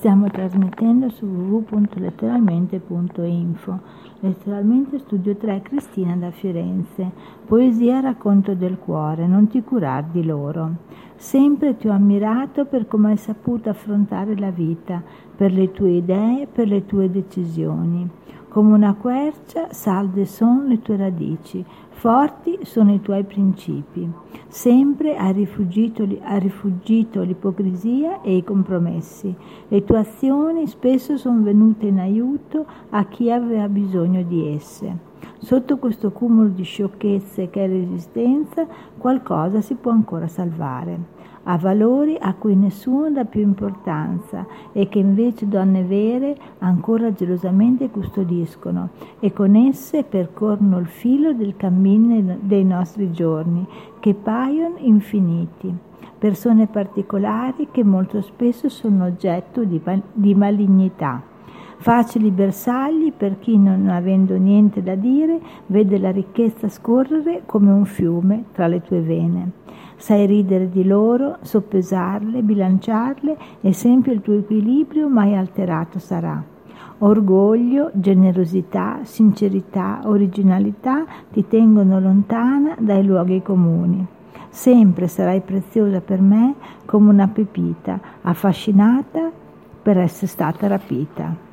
Stiamo trasmettendo su www.letteralmente.info. Letteralmente studio 3 Cristina da Firenze. Poesia racconto del cuore, non ti curar di loro. Sempre ti ho ammirato per come hai saputo affrontare la vita, per le tue idee, per le tue decisioni. Come una quercia, salde sono le tue radici, forti sono i tuoi principi. Sempre hai rifuggito, hai rifuggito l'ipocrisia e i compromessi. Le tue azioni spesso sono venute in aiuto a chi aveva bisogno di esse. Sotto questo cumulo di sciocchezze che è l'esistenza, qualcosa si può ancora salvare ha valori a cui nessuno dà più importanza e che invece donne vere ancora gelosamente custodiscono e con esse percorrono il filo del cammino dei nostri giorni, che paiono infiniti. Persone particolari che molto spesso sono oggetto di, di malignità facili bersagli per chi non avendo niente da dire vede la ricchezza scorrere come un fiume tra le tue vene. Sai ridere di loro, soppesarle, bilanciarle, e sempre il tuo equilibrio mai alterato sarà. Orgoglio, generosità, sincerità, originalità ti tengono lontana dai luoghi comuni. Sempre sarai preziosa per me come una pepita, affascinata per essere stata rapita.